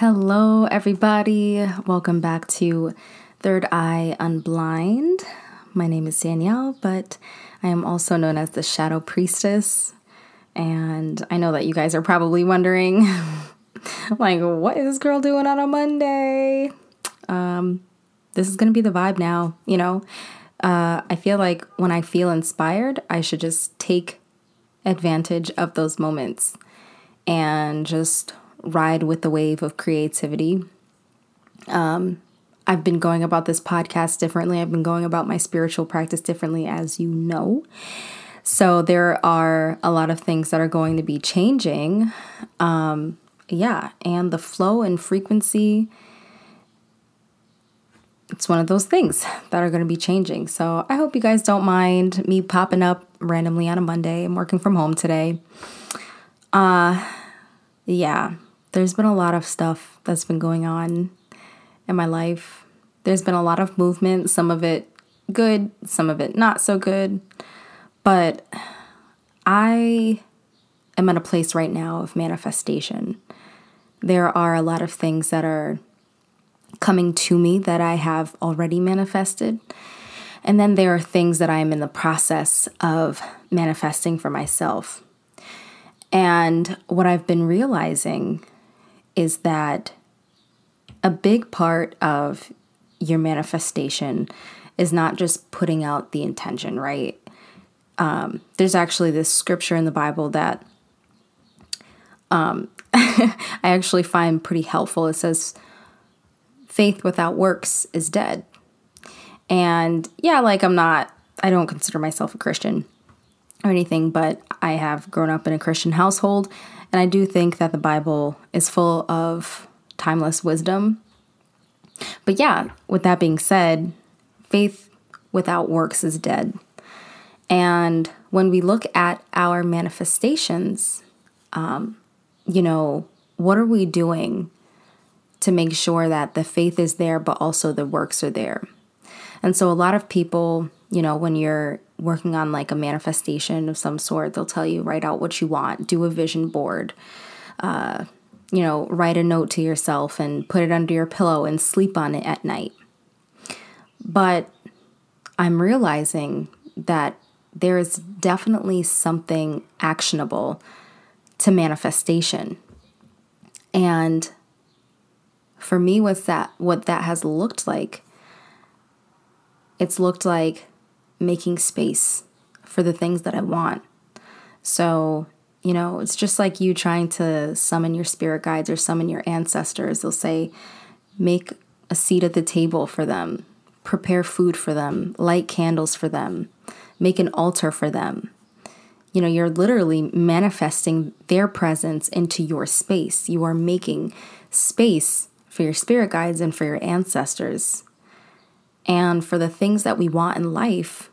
Hello, everybody. Welcome back to Third Eye Unblind. My name is Danielle, but I am also known as the Shadow Priestess. And I know that you guys are probably wondering, like, what is this girl doing on a Monday? Um, this is going to be the vibe now, you know? Uh, I feel like when I feel inspired, I should just take advantage of those moments and just ride with the wave of creativity. Um, I've been going about this podcast differently. I've been going about my spiritual practice differently, as you know. So there are a lot of things that are going to be changing. Um, yeah, and the flow and frequency. It's one of those things that are going to be changing. So I hope you guys don't mind me popping up randomly on a Monday. I'm working from home today. Uh, yeah, there's been a lot of stuff that's been going on in my life. There's been a lot of movement, some of it good, some of it not so good. But I am at a place right now of manifestation. There are a lot of things that are coming to me that I have already manifested. And then there are things that I am in the process of manifesting for myself. And what I've been realizing is that a big part of your manifestation is not just putting out the intention, right? Um, there's actually this scripture in the Bible that um, I actually find pretty helpful. It says, faith without works is dead. And yeah, like I'm not, I don't consider myself a Christian or anything, but I have grown up in a Christian household and I do think that the Bible is full of timeless wisdom. But yeah, with that being said, faith without works is dead. And when we look at our manifestations, um, you know, what are we doing to make sure that the faith is there, but also the works are there? And so a lot of people, you know, when you're working on like a manifestation of some sort, they'll tell you write out what you want, do a vision board, uh, you know, write a note to yourself and put it under your pillow and sleep on it at night. But I'm realizing that there is definitely something actionable to manifestation. And for me, what's that what that has looked like? It's looked like making space for the things that I want. So, you know, it's just like you trying to summon your spirit guides or summon your ancestors. They'll say, make a seat at the table for them, prepare food for them, light candles for them, make an altar for them. You know, you're literally manifesting their presence into your space. You are making space for your spirit guides and for your ancestors. And for the things that we want in life,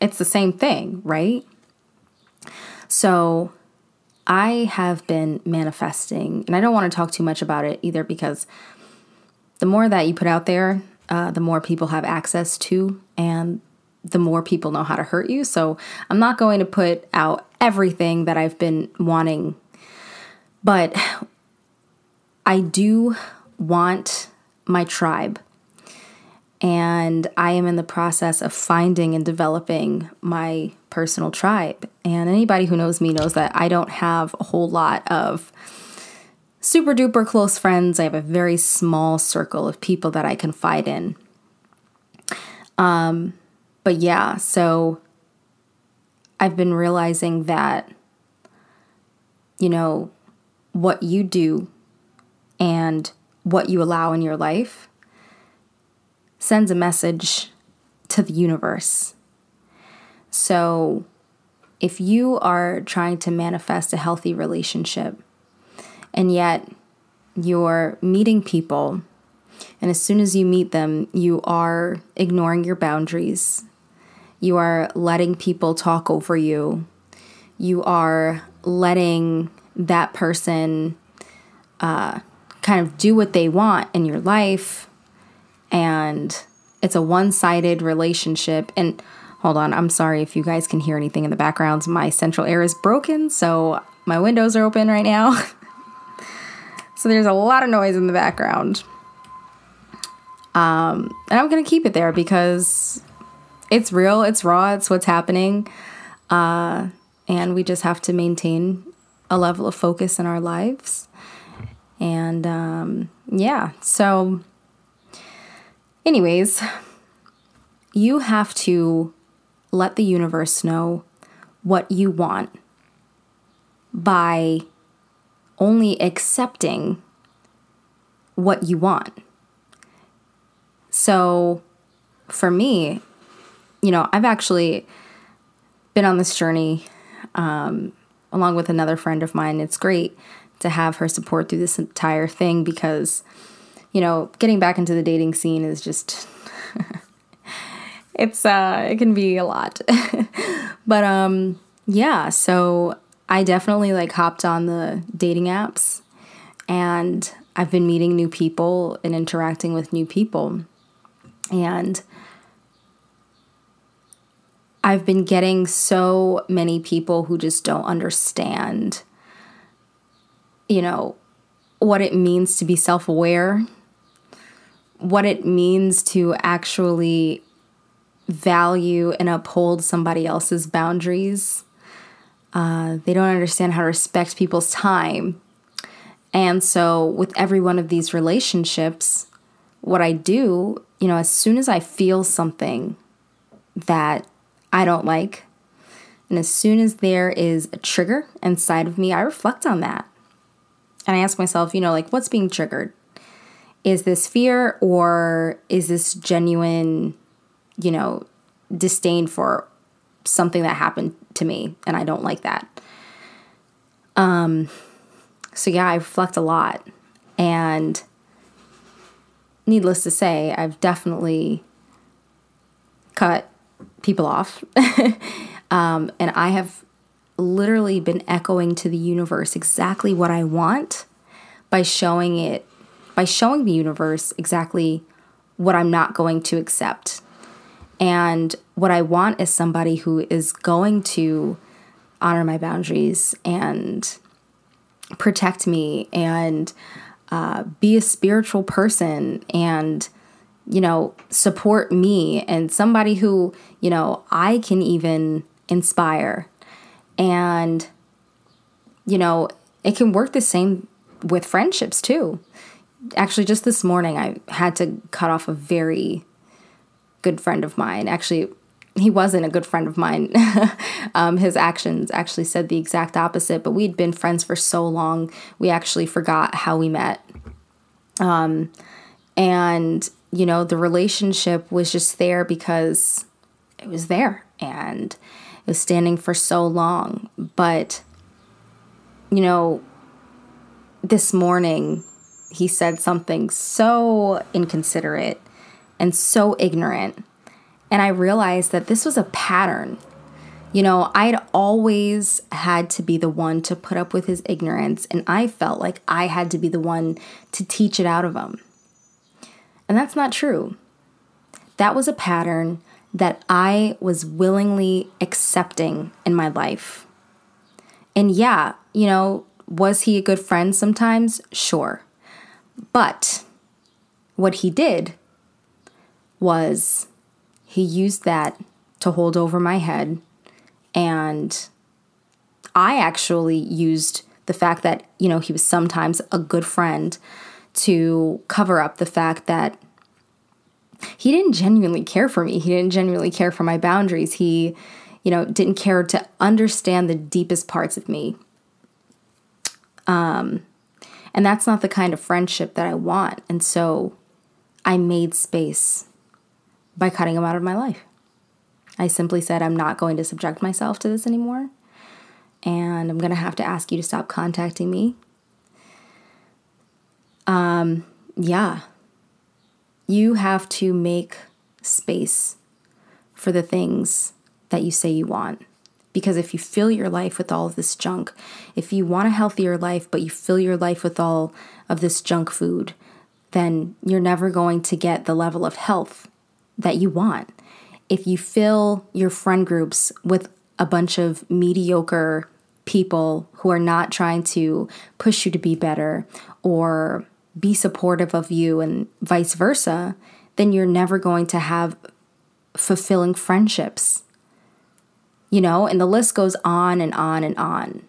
it's the same thing, right? So I have been manifesting, and I don't want to talk too much about it either because the more that you put out there, uh, the more people have access to, and the more people know how to hurt you. So I'm not going to put out everything that I've been wanting, but I do want my tribe and I am in the process of finding and developing my personal tribe. And anybody who knows me knows that I don't have a whole lot of super duper close friends. I have a very small circle of people that I confide in. Um, but yeah, so I've been realizing that, you know, what you do and what you allow in your life sends a message to the universe. So, if you are trying to manifest a healthy relationship and yet you're meeting people, and as soon as you meet them, you are ignoring your boundaries, you are letting people talk over you, you are letting that person uh, kind of do what they want in your life and it's a one sided relationship. And hold on, I'm sorry if you guys can hear anything in the background. My central air is broken, so my windows are open right now. So there's a lot of noise in the background. Um, and I'm going to keep it there because it's real, it's raw, it's what's happening. Uh, and we just have to maintain a level of focus in our lives. And um, yeah, so, anyways, you have to let the universe know what you want by only accepting what you want. So, for me, you know, I've actually been on this journey um, along with another friend of mine. It's great to have her support through this entire thing because, you know, getting back into the dating scene is just. it's uh it can be a lot but um yeah so i definitely like hopped on the dating apps and i've been meeting new people and interacting with new people and I've been getting so many people who just don't understand, you know, what it means to be self aware, what it means to actually value and uphold somebody else's boundaries. Uh, they don't understand how to respect people's time. And so, with every one of these relationships, what I do, you know, as soon as I feel something that I don't like. And as soon as there is a trigger inside of me, I reflect on that. And I ask myself, you know, like, what's being triggered? Is this fear or is this genuine, you know, disdain for something that happened to me and I don't like that? Um, so yeah, I reflect a lot. And needless to say, I've definitely cut people off. um, and I have literally been echoing to the universe exactly what I want by showing it, by showing the universe exactly what I'm not going to accept. And what I want is somebody who is going to honor my boundaries and protect me and uh, be a spiritual person and you know, support me and somebody who, you know, I can even inspire. And, you know, it can work the same with friendships too. Actually, just this morning, I had to cut off a very good friend of mine. Actually, he wasn't a good friend of mine. um, his actions actually said the exact opposite, but we'd been friends for so long, we actually forgot how we met. Um, and you know, the relationship was just there because it was there and it was standing for so long. But, you know, this morning he said something so inconsiderate and so ignorant. And I realized that this was a pattern. You know, I'd always had to be the one to put up with his ignorance, and I felt like I had to be the one to teach it out of him. And that's not true. That was a pattern that I was willingly accepting in my life. And yeah, you know, was he a good friend sometimes? Sure. But what he did was he used that to hold over my head. And I actually used the fact that, you know, he was sometimes a good friend to cover up the fact that he didn't genuinely care for me. He didn't genuinely care for my boundaries. He, you know, didn't care to understand the deepest parts of me. Um, and that's not the kind of friendship that I want. And so I made space by cutting him out of my life. I simply said, I'm not going to subject myself to this anymore. And I'm going to have to ask you to stop contacting me um, yeah, you have to make space for the things that you say you want. Because if you fill your life with all of this junk, if you want a healthier life, but you fill your life with all of this junk food, then you're never going to get the level of health that you want. If you fill your friend groups with a bunch of mediocre people who are not trying to push you to be better or be supportive of you and vice versa, then you're never going to have fulfilling friendships. You know, and the list goes on and on and on.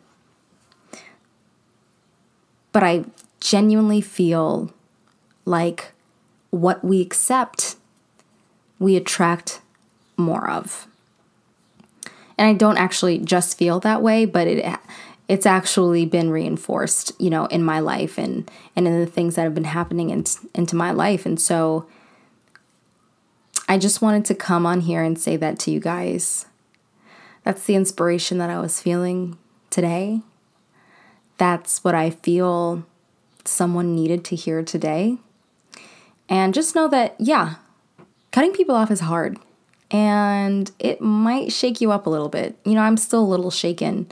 But I genuinely feel like what we accept, we attract more of. And I don't actually just feel that way, but it it's actually been reinforced, you know, in my life and and in the things that have been happening in, into my life. And so I just wanted to come on here and say that to you guys. That's the inspiration that I was feeling today. That's what I feel someone needed to hear today. And just know that, yeah, cutting people off is hard and it might shake you up a little bit. You know, I'm still a little shaken,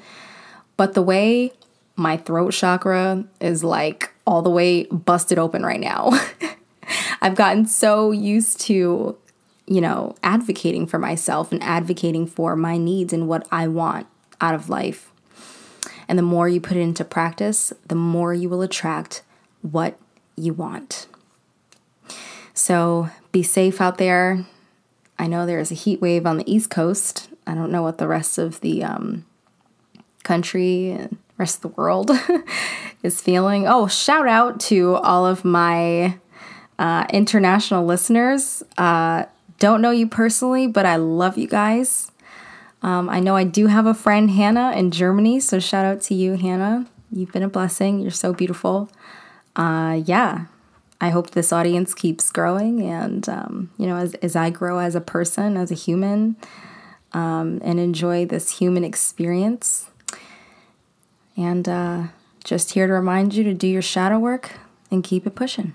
but the way my throat chakra is like all the way busted open right now. I've gotten so used to, you know, advocating for myself and advocating for my needs and what I want out of life. And the more you put it into practice, the more you will attract what you want. So be safe out there. I know there's a heat wave on the East Coast. I don't know what the rest of the um, country and rest of the world is feeling. Oh, shout out to all of my uh, international listeners. Uh, don't know you personally, but I love you guys. Um, I know I do have a friend, Hannah, in Germany. So shout out to you, Hannah. You've been a blessing. You're so beautiful. Uh, yeah, I hope this audience keeps growing, and um, you know, as as I grow as a person, as a human, um, and enjoy this human experience. And uh, just here to remind you to do your shadow work and keep it pushing.